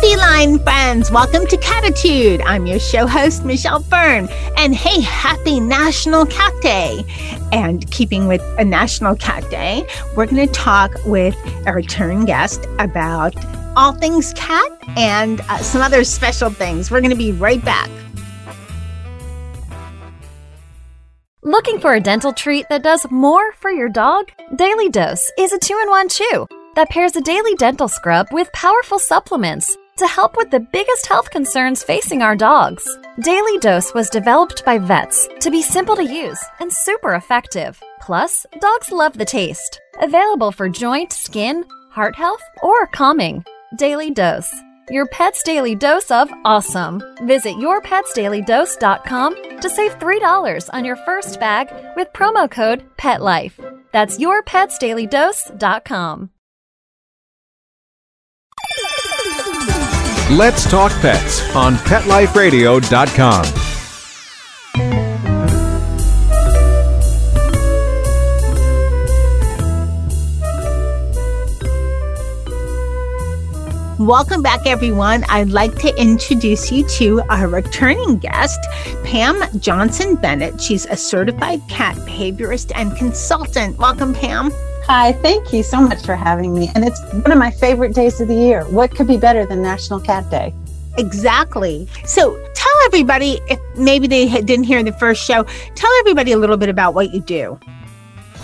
Feline friends. Welcome to Catitude. I'm your show host, Michelle Fern. And hey, happy National Cat Day. And keeping with a National Cat Day, we're going to talk with a return guest about all things cat and uh, some other special things. We're going to be right back. Looking for a dental treat that does more for your dog? Daily Dose is a two in one chew that pairs a daily dental scrub with powerful supplements to help with the biggest health concerns facing our dogs. Daily Dose was developed by vets to be simple to use and super effective. Plus, dogs love the taste. Available for joint, skin, heart health, or calming. Daily Dose. Your pet's daily dose of awesome. Visit yourpetsdailydose.com to save $3 on your first bag with promo code PETLIFE. That's yourpetsdailydose.com. Let's Talk Pets on PetLifeRadio.com. Welcome back, everyone. I'd like to introduce you to our returning guest, Pam Johnson Bennett. She's a certified cat behaviorist and consultant. Welcome, Pam. Hi, thank you so much for having me. And it's one of my favorite days of the year. What could be better than National Cat Day? Exactly. So tell everybody, if maybe they didn't hear the first show, tell everybody a little bit about what you do.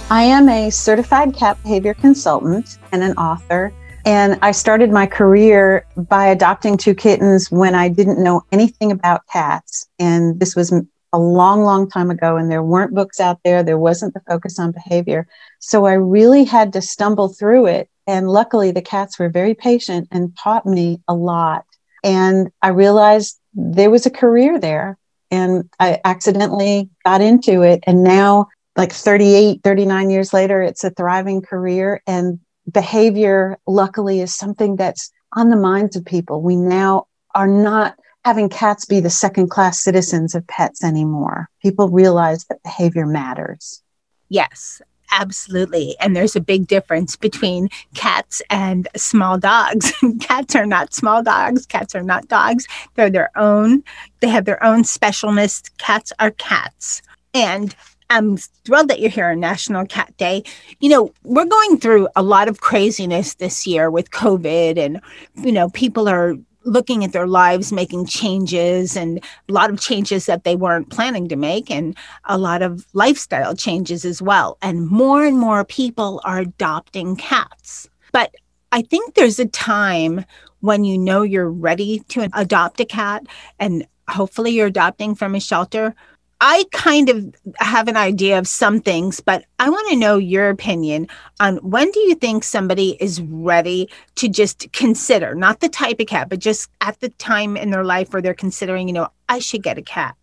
I am a certified cat behavior consultant and an author. And I started my career by adopting two kittens when I didn't know anything about cats. And this was a long, long time ago, and there weren't books out there. There wasn't the focus on behavior. So I really had to stumble through it. And luckily, the cats were very patient and taught me a lot. And I realized there was a career there. And I accidentally got into it. And now, like 38, 39 years later, it's a thriving career. And behavior, luckily, is something that's on the minds of people. We now are not having cats be the second class citizens of pets anymore. People realize that behavior matters. Yes, absolutely. And there's a big difference between cats and small dogs. cats are not small dogs, cats are not dogs. They're their own, they have their own specialness. Cats are cats. And I'm thrilled that you're here on National Cat Day. You know, we're going through a lot of craziness this year with COVID, and, you know, people are looking at their lives, making changes, and a lot of changes that they weren't planning to make, and a lot of lifestyle changes as well. And more and more people are adopting cats. But I think there's a time when you know you're ready to adopt a cat, and hopefully you're adopting from a shelter I kind of have an idea of some things, but I want to know your opinion on when do you think somebody is ready to just consider, not the type of cat, but just at the time in their life where they're considering, you know, I should get a cat?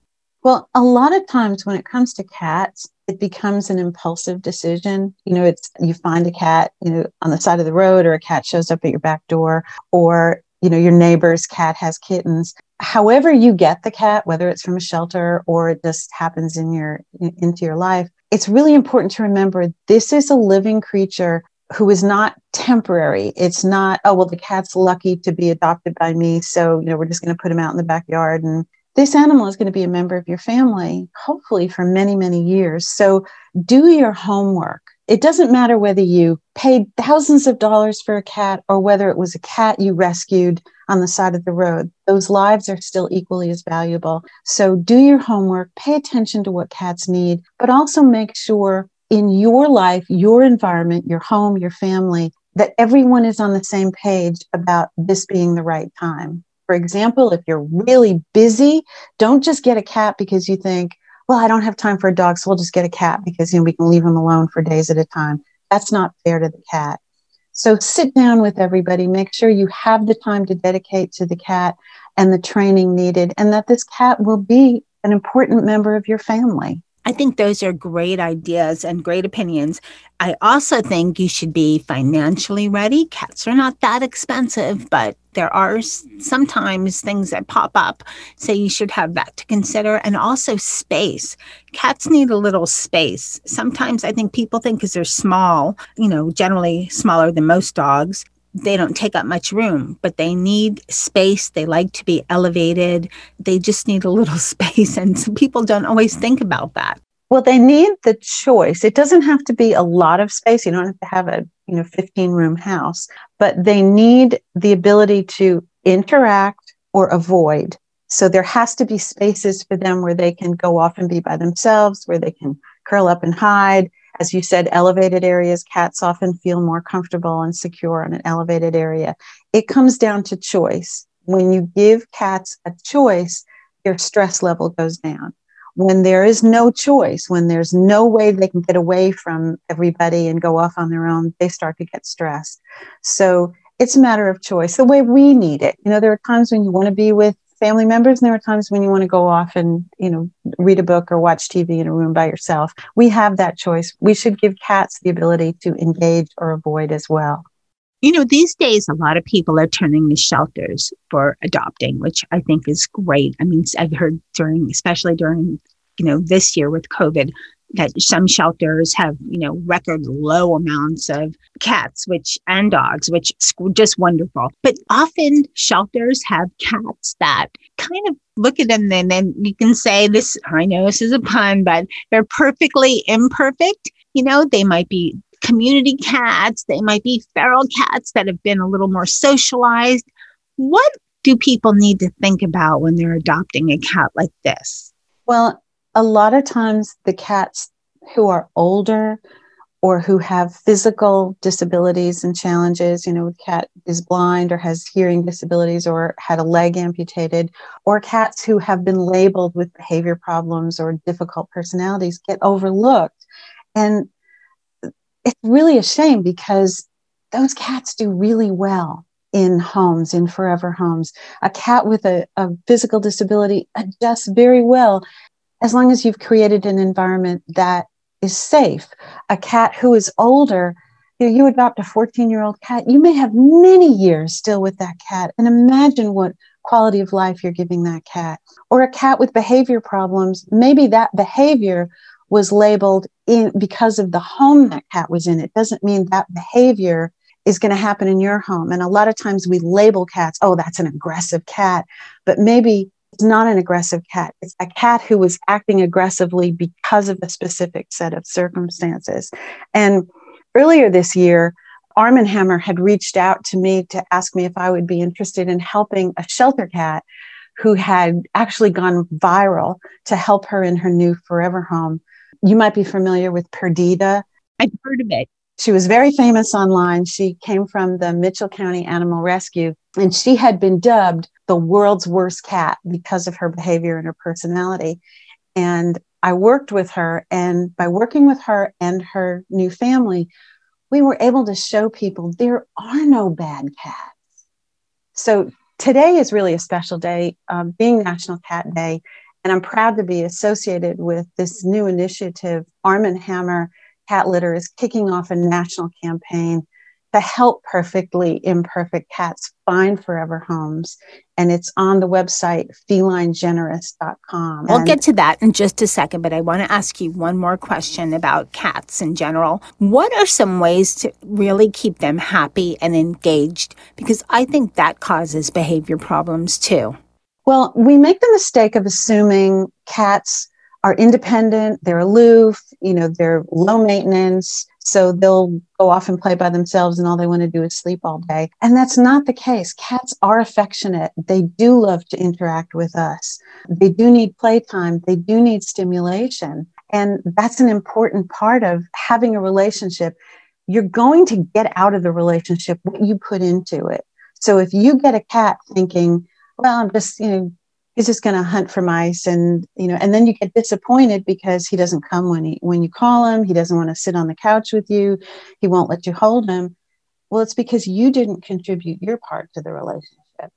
Well, a lot of times when it comes to cats, it becomes an impulsive decision. You know, it's you find a cat, you know, on the side of the road, or a cat shows up at your back door, or you know, your neighbor's cat has kittens however you get the cat, whether it's from a shelter or it just happens in your into your life, it's really important to remember this is a living creature who is not temporary. It's not, oh, well, the cat's lucky to be adopted by me. So, you know, we're just going to put him out in the backyard. And this animal is going to be a member of your family, hopefully for many, many years. So do your homework. It doesn't matter whether you paid thousands of dollars for a cat or whether it was a cat you rescued on the side of the road. Those lives are still equally as valuable. So do your homework, pay attention to what cats need, but also make sure in your life, your environment, your home, your family, that everyone is on the same page about this being the right time. For example, if you're really busy, don't just get a cat because you think, well, I don't have time for a dog, so we'll just get a cat because you know we can leave them alone for days at a time. That's not fair to the cat. So sit down with everybody, make sure you have the time to dedicate to the cat and the training needed, and that this cat will be an important member of your family. I think those are great ideas and great opinions. I also think you should be financially ready. Cats are not that expensive, but there are sometimes things that pop up. So you should have that to consider. And also space. Cats need a little space. Sometimes I think people think because they're small, you know, generally smaller than most dogs, they don't take up much room, but they need space. They like to be elevated. They just need a little space. And some people don't always think about that. Well, they need the choice. It doesn't have to be a lot of space. You don't have to have a, you know, 15 room house, but they need the ability to interact or avoid. So there has to be spaces for them where they can go off and be by themselves, where they can curl up and hide. As you said, elevated areas, cats often feel more comfortable and secure in an elevated area. It comes down to choice. When you give cats a choice, their stress level goes down when there is no choice, when there's no way they can get away from everybody and go off on their own, they start to get stressed. So it's a matter of choice, the way we need it. You know, there are times when you want to be with family members, and there are times when you want to go off and, you know, read a book or watch TV in a room by yourself. We have that choice. We should give cats the ability to engage or avoid as well. You know, these days, a lot of people are turning to shelters for adopting, which I think is great. I mean, I've heard during, especially during you know, this year with COVID, that some shelters have, you know, record low amounts of cats, which and dogs, which is just wonderful. But often shelters have cats that kind of look at them and then you can say this, I know this is a pun, but they're perfectly imperfect. You know, they might be community cats, they might be feral cats that have been a little more socialized. What do people need to think about when they're adopting a cat like this? Well, a lot of times the cats who are older or who have physical disabilities and challenges, you know, a cat is blind or has hearing disabilities or had a leg amputated, or cats who have been labeled with behavior problems or difficult personalities get overlooked. And it's really a shame because those cats do really well in homes, in forever homes. A cat with a, a physical disability adjusts very well as long as you've created an environment that is safe. A cat who is older, you, know, you adopt a 14 year old cat, you may have many years still with that cat. And imagine what quality of life you're giving that cat. Or a cat with behavior problems, maybe that behavior was labeled in because of the home that cat was in. It doesn't mean that behavior is going to happen in your home. And a lot of times we label cats, oh, that's an aggressive cat. But maybe it's not an aggressive cat. It's a cat who was acting aggressively because of a specific set of circumstances. And earlier this year, Arm & Hammer had reached out to me to ask me if I would be interested in helping a shelter cat who had actually gone viral to help her in her new forever home. You might be familiar with Perdita. I've heard of it. She was very famous online. She came from the Mitchell County Animal Rescue, and she had been dubbed the world's worst cat because of her behavior and her personality. And I worked with her, and by working with her and her new family, we were able to show people there are no bad cats. So today is really a special day, um, being National Cat Day. And I'm proud to be associated with this new initiative, Arm & Hammer Cat Litter is kicking off a national campaign to help perfectly imperfect cats find forever homes. And it's on the website felinegenerous.com. We'll and get to that in just a second, but I want to ask you one more question about cats in general. What are some ways to really keep them happy and engaged? Because I think that causes behavior problems too. Well, we make the mistake of assuming cats are independent, they're aloof, you know, they're low maintenance. So they'll go off and play by themselves and all they want to do is sleep all day. And that's not the case. Cats are affectionate. They do love to interact with us. They do need playtime. They do need stimulation. And that's an important part of having a relationship. You're going to get out of the relationship what you put into it. So if you get a cat thinking, well, I'm just, you know, he's just going to hunt for mice and you know and then you get disappointed because he doesn't come when he when you call him he doesn't want to sit on the couch with you he won't let you hold him well it's because you didn't contribute your part to the relationship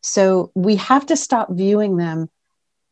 so we have to stop viewing them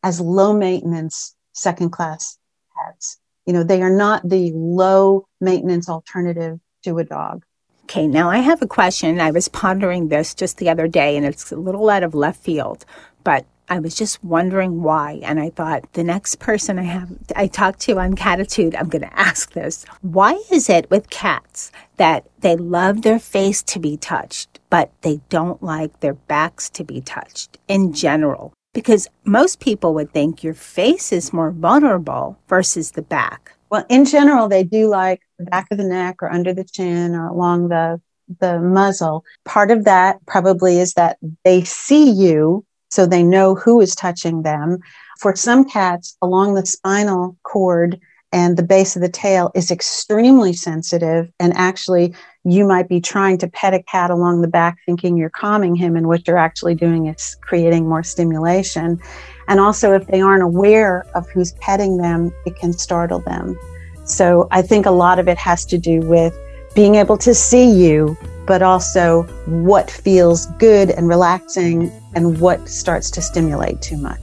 as low maintenance second class pets. You know, they are not the low maintenance alternative to a dog. Okay, now I have a question. I was pondering this just the other day, and it's a little out of left field, but I was just wondering why. And I thought the next person I have I talk to on Catitude, I'm going to ask this. Why is it with cats that they love their face to be touched, but they don't like their backs to be touched in general? Because most people would think your face is more vulnerable versus the back. Well, in general, they do like the back of the neck or under the chin or along the the muzzle. Part of that probably is that they see you so they know who is touching them. For some cats, along the spinal cord and the base of the tail is extremely sensitive. And actually, you might be trying to pet a cat along the back, thinking you're calming him, and what you're actually doing is creating more stimulation. And also, if they aren't aware of who's petting them, it can startle them. So I think a lot of it has to do with being able to see you but also what feels good and relaxing and what starts to stimulate too much.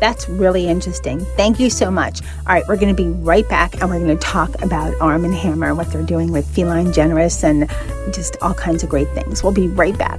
That's really interesting. Thank you so much. All right, we're going to be right back and we're going to talk about Arm and Hammer, what they're doing with Feline Generous, and just all kinds of great things. We'll be right back.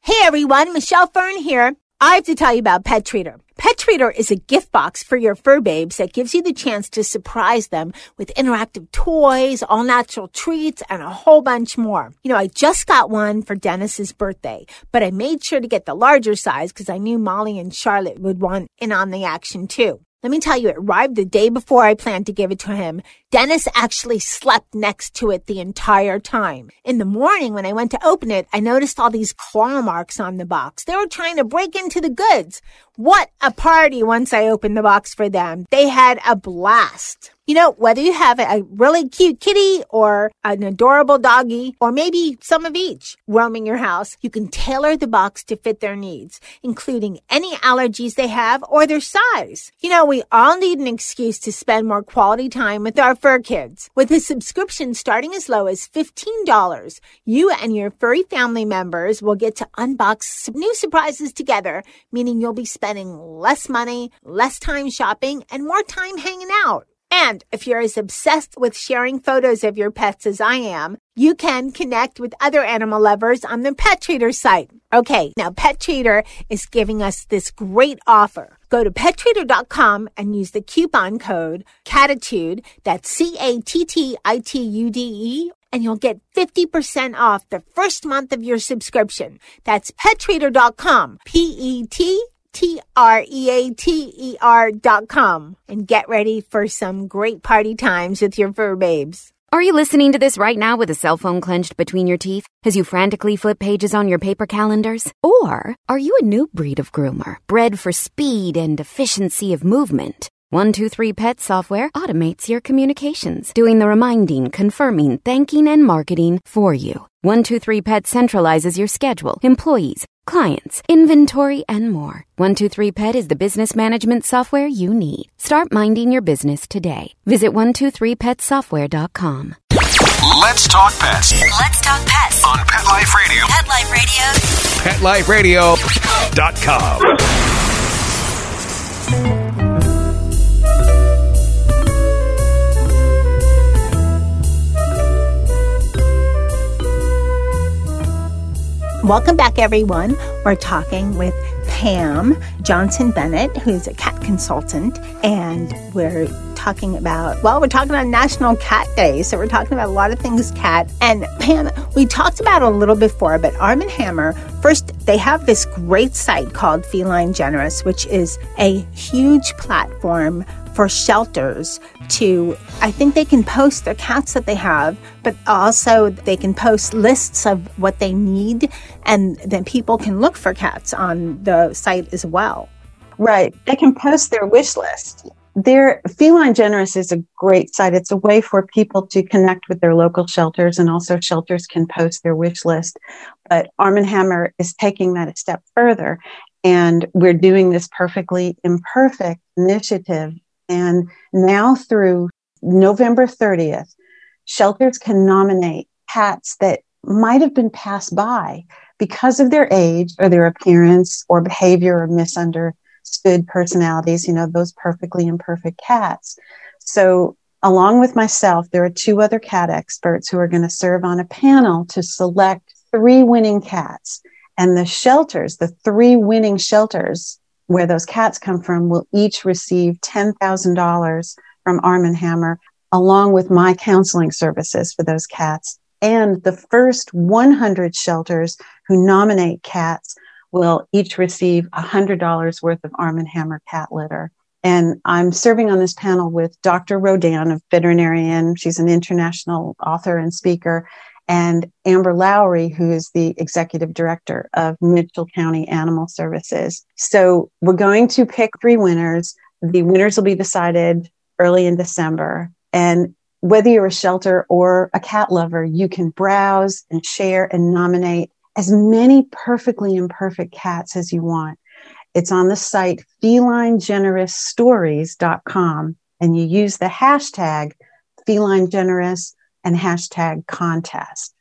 Hey everyone, Michelle Fern here. I have to tell you about Pet Treater. Pet Treater is a gift box for your fur babes that gives you the chance to surprise them with interactive toys, all natural treats, and a whole bunch more. You know, I just got one for Dennis's birthday, but I made sure to get the larger size because I knew Molly and Charlotte would want in on the action too. Let me tell you, it arrived the day before I planned to give it to him. Dennis actually slept next to it the entire time. In the morning, when I went to open it, I noticed all these claw marks on the box. They were trying to break into the goods. What a party once I opened the box for them. They had a blast. You know, whether you have a really cute kitty or an adorable doggy or maybe some of each roaming your house, you can tailor the box to fit their needs, including any allergies they have or their size. You know, we all need an excuse to spend more quality time with our fur kids. With a subscription starting as low as $15, you and your furry family members will get to unbox some new surprises together, meaning you'll be spending less money, less time shopping, and more time hanging out. And if you're as obsessed with sharing photos of your pets as I am, you can connect with other animal lovers on the Pet Treater site. Okay, now Pet Treater is giving us this great offer. Go to pettreater.com and use the coupon code CATITUDE, that's C-A-T-T-I-T-U-D-E, and you'll get 50% off the first month of your subscription. That's pettreater.com, P-E-T T R E A T E R dot com and get ready for some great party times with your fur babes. Are you listening to this right now with a cell phone clenched between your teeth as you frantically flip pages on your paper calendars? Or are you a new breed of groomer, bred for speed and efficiency of movement? 123 Pet software automates your communications, doing the reminding, confirming, thanking, and marketing for you. 123 Pet centralizes your schedule, employees, clients, inventory, and more. 123 Pet is the business management software you need. Start minding your business today. Visit 123petsoftware.com. Let's talk pets Let's talk pets. on Pet Life Radio. Pet Life Radio. PetLifeRadio.com. Welcome back, everyone. We're talking with Pam Johnson Bennett, who's a cat consultant, and we're talking about, well, we're talking on National Cat Day. So we're talking about a lot of things cat. And Pam, we talked about a little before, but Arm Hammer, first, they have this great site called Feline Generous, which is a huge platform for shelters to I think they can post the cats that they have, but also they can post lists of what they need and then people can look for cats on the site as well. Right. They can post their wish list. Their Feline Generous is a great site. It's a way for people to connect with their local shelters, and also shelters can post their wish list. But Arm and Hammer is taking that a step further, and we're doing this perfectly imperfect initiative. And now through November 30th, shelters can nominate cats that might have been passed by because of their age or their appearance or behavior or misunderstood personalities, you know, those perfectly imperfect cats. So, along with myself, there are two other cat experts who are going to serve on a panel to select three winning cats. And the shelters, the three winning shelters where those cats come from, will each receive $10,000 from Arm & Hammer, along with my counseling services for those cats. And the first 100 shelters who nominate cats will each receive $100 worth of Arm & Hammer cat litter. And I'm serving on this panel with Dr. Rodan, a veterinarian. She's an international author and speaker, and Amber Lowry, who is the executive director of Mitchell County Animal Services. So we're going to pick three winners. The winners will be decided early in December. And whether you're a shelter or a cat lover, you can browse and share and nominate as many perfectly imperfect cats as you want. It's on the site felinegenerousstories.com and you use the hashtag feline generous and hashtag contest.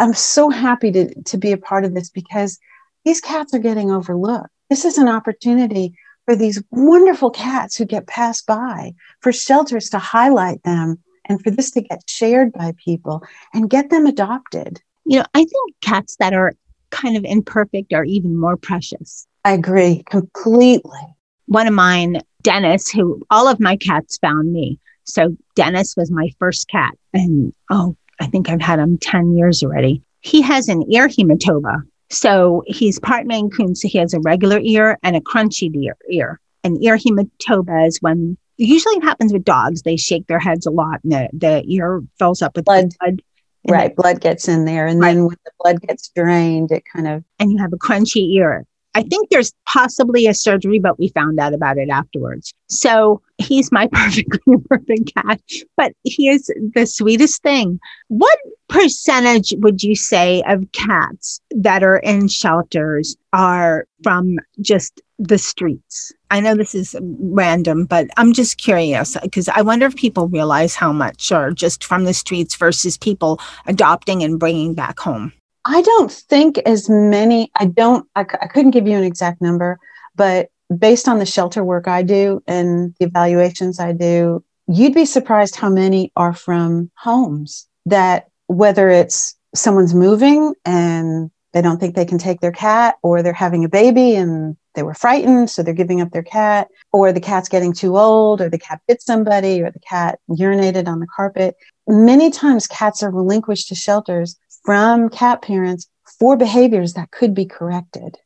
I'm so happy to, to be a part of this because these cats are getting overlooked. This is an opportunity for these wonderful cats who get passed by, for shelters to highlight them, and for this to get shared by people and get them adopted. You know, I think cats that are kind of imperfect are even more precious. I agree completely. One of mine, Dennis, who all of my cats found me. So Dennis was my first cat. And oh, I think I've had him 10 years already. He has an ear hematoma. So he's part Maine Coon. So he has a regular ear and a crunchy ear. ear. An ear hematoma is when usually it happens with dogs. They shake their heads a lot and the, the ear fills up with blood. blood right. blood gets in there. And right. then when the blood gets drained, it kind of. And you have a crunchy ear. I think there's possibly a surgery, but we found out about it afterwards. So he's my perfectly perfect cat, but he is the sweetest thing. What percentage would you say of cats that are in shelters are from just the streets? I know this is random, but I'm just curious because I wonder if people realize how much are just from the streets versus people adopting and bringing back home. I don't think as many, I don't, I, I couldn't give you an exact number, but based on the shelter work I do and the evaluations I do, you'd be surprised how many are from homes that whether it's someone's moving and they don't think they can take their cat or they're having a baby and they were frightened so they're giving up their cat or the cat's getting too old or the cat bit somebody or the cat urinated on the carpet. Many times cats are relinquished to shelters from cat parents for behaviors that could be corrected.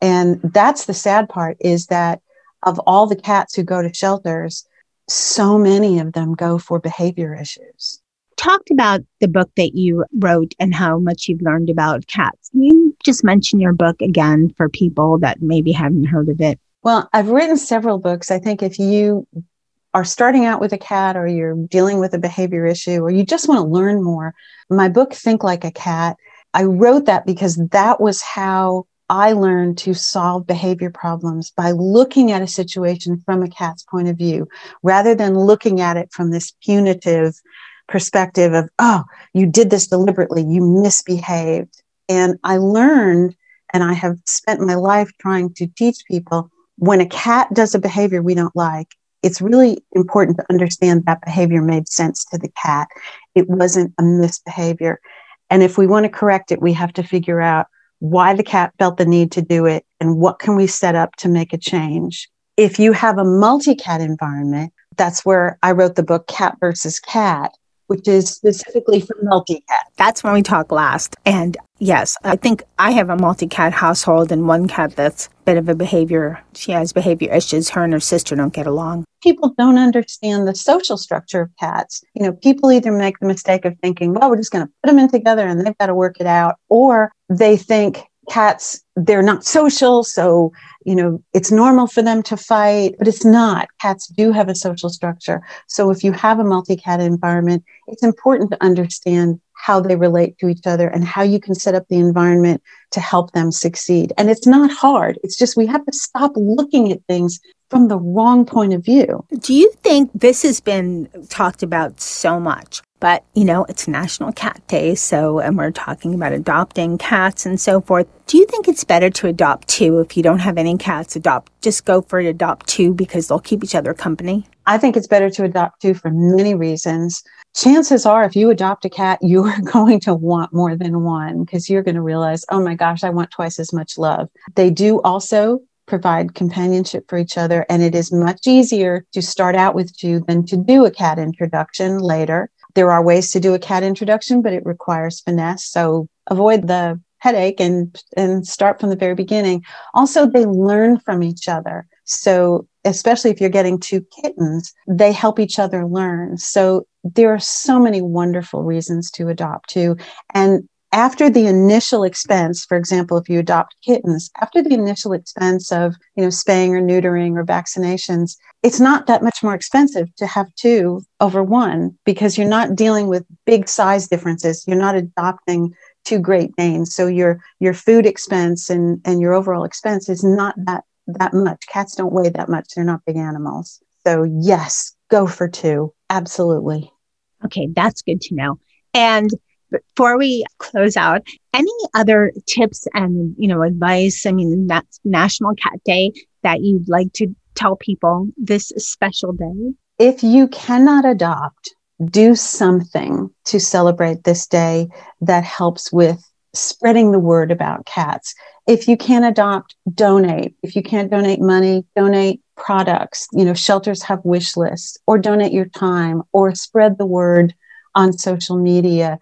And that's the sad part is that of all the cats who go to shelters, so many of them go for behavior issues. Talked about the book that you wrote and how much you've learned about cats. Can you just mention your book again for people that maybe haven't heard of it? Well, I've written several books. I think if you are starting out with a cat or you're dealing with a behavior issue or you just want to learn more, my book, Think Like a Cat, I wrote that because that was how I learned to solve behavior problems by looking at a situation from a cat's point of view rather than looking at it from this punitive perspective of, oh, you did this deliberately, you misbehaved. And I learned, and I have spent my life trying to teach people when a cat does a behavior we don't like, it's really important to understand that behavior made sense to the cat. It wasn't a misbehavior. And if we want to correct it, we have to figure out why the cat felt the need to do it and what can we set up to make a change. If you have a multi cat environment, that's where I wrote the book Cat versus Cat which is specifically for multi-cat. That's when we talk last. And yes, I think I have a multi-cat household and one cat that's a bit of a behavior. She has behavior issues. Her and her sister don't get along. People don't understand the social structure of cats. You know, people either make the mistake of thinking, well, we're just going to put them in together and they've got to work it out, or they think cats they're not social so you know it's normal for them to fight but it's not. Cats do have a social structure. So if you have a multi-cat environment it's important to understand how they relate to each other and how you can set up the environment to help them succeed. And it's not hard. It's just we have to stop looking at things from the wrong point of view do you think this has been talked about so much But, you know, it's National Cat Day, so, and we're talking about adopting cats and so forth. Do you think it's better to adopt two if you don't have any cats? Adopt, just go for it, adopt two because they'll keep each other company? I think it's better to adopt two for many reasons. Chances are, if you adopt a cat, you are going to want more than one because you're going to realize, oh my gosh, I want twice as much love. They do also provide companionship for each other, and it is much easier to start out with two than to do a cat introduction later. There are ways to do a cat introduction, but it requires finesse. So avoid the headache and and start from the very beginning. Also, they learn from each other. So especially if you're getting two kittens, they help each other learn. So there are so many wonderful reasons to adopt two. And after the initial expense, for example, if you adopt kittens, after the initial expense of, you know, spaying or neutering or vaccinations, it's not that much more expensive to have two over one because you're not dealing with big size differences. You're not adopting two Great Danes. So your your food expense and, and your overall expense is not that that much. Cats don't weigh that much. They're not big animals. So yes, go for two. Absolutely. Okay, that's good to know. And before we close out, any other tips and you know advice? I mean, that's National Cat Day that you'd like to tell people this special day. If you cannot adopt, do something to celebrate this day that helps with spreading the word about cats. If you can't adopt, donate. If you can't donate money, donate products. You know, shelters have wish lists, or donate your time, or spread the word on social media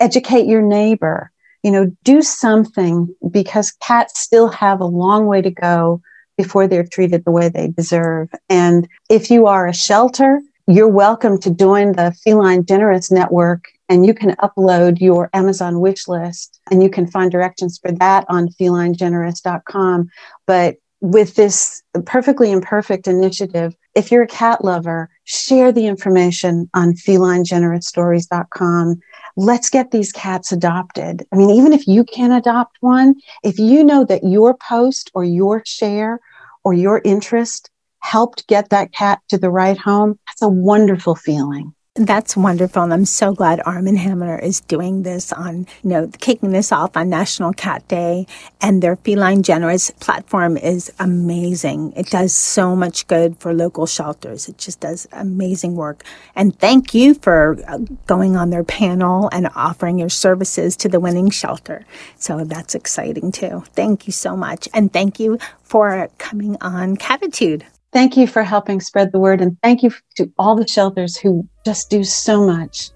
educate your neighbor. You know do something because cats still have a long way to go before they're treated the way they deserve. And if you are a shelter you're welcome to join the feline generous network and you can upload your amazon wish list and you can find directions for that on felinegenerous.com but with this perfectly imperfect initiative if you're a cat lover share the information on felinegenerousstories.com let's get these cats adopted. I mean, even if you can't adopt one, if you know that your post or your share or your interest helped get that cat to the right home, that's a wonderful feeling. That's wonderful. And I'm so glad Arm & Hammer is doing this on, you know, kicking this off on National Cat Day. And their Feline Generous platform is amazing. It does so much good for local shelters. It just does amazing work. And thank you for uh, going on their panel and offering your services to the winning shelter. So that's exciting too. Thank you so much. And thank you for coming on Catitude. Thank you for helping spread the word. And thank you to all the shelters who just do so much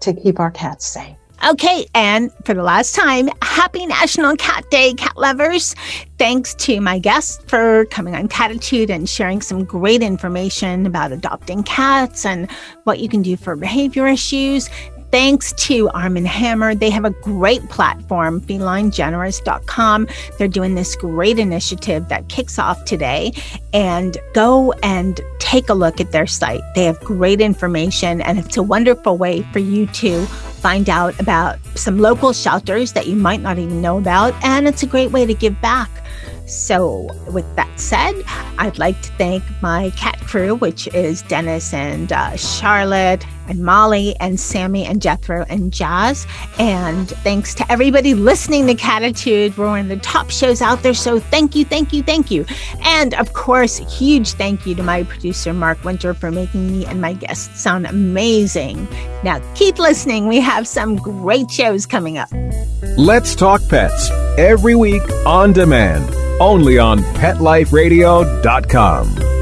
to keep our cats safe. Okay, and for the last time, happy National Cat Day, cat lovers. Thanks to my guests for coming on Catitude and sharing some great information about adopting cats and what you can do for behavior issues thanks to Arm & Hammer. They have a great platform, felinegenerous.com. They're doing this great initiative that kicks off today. And go and take a look at their site. They have great information, and it's a wonderful way for you to find out about some local shelters that you might not even know about. And it's a great way to give back. So, with that said, I'd like to thank my cat crew, which is Dennis and uh, Charlotte and Molly and Sammy and Jethro and Jazz. And thanks to everybody listening to Catitude. We're one of the top shows out there. So, thank you, thank you, thank you. And of course, huge thank you to my producer, Mark Winter, for making me and my guests sound amazing. Now, keep listening. We have some great shows coming up. Let's Talk Pets every week on demand only on PetLifeRadio.com.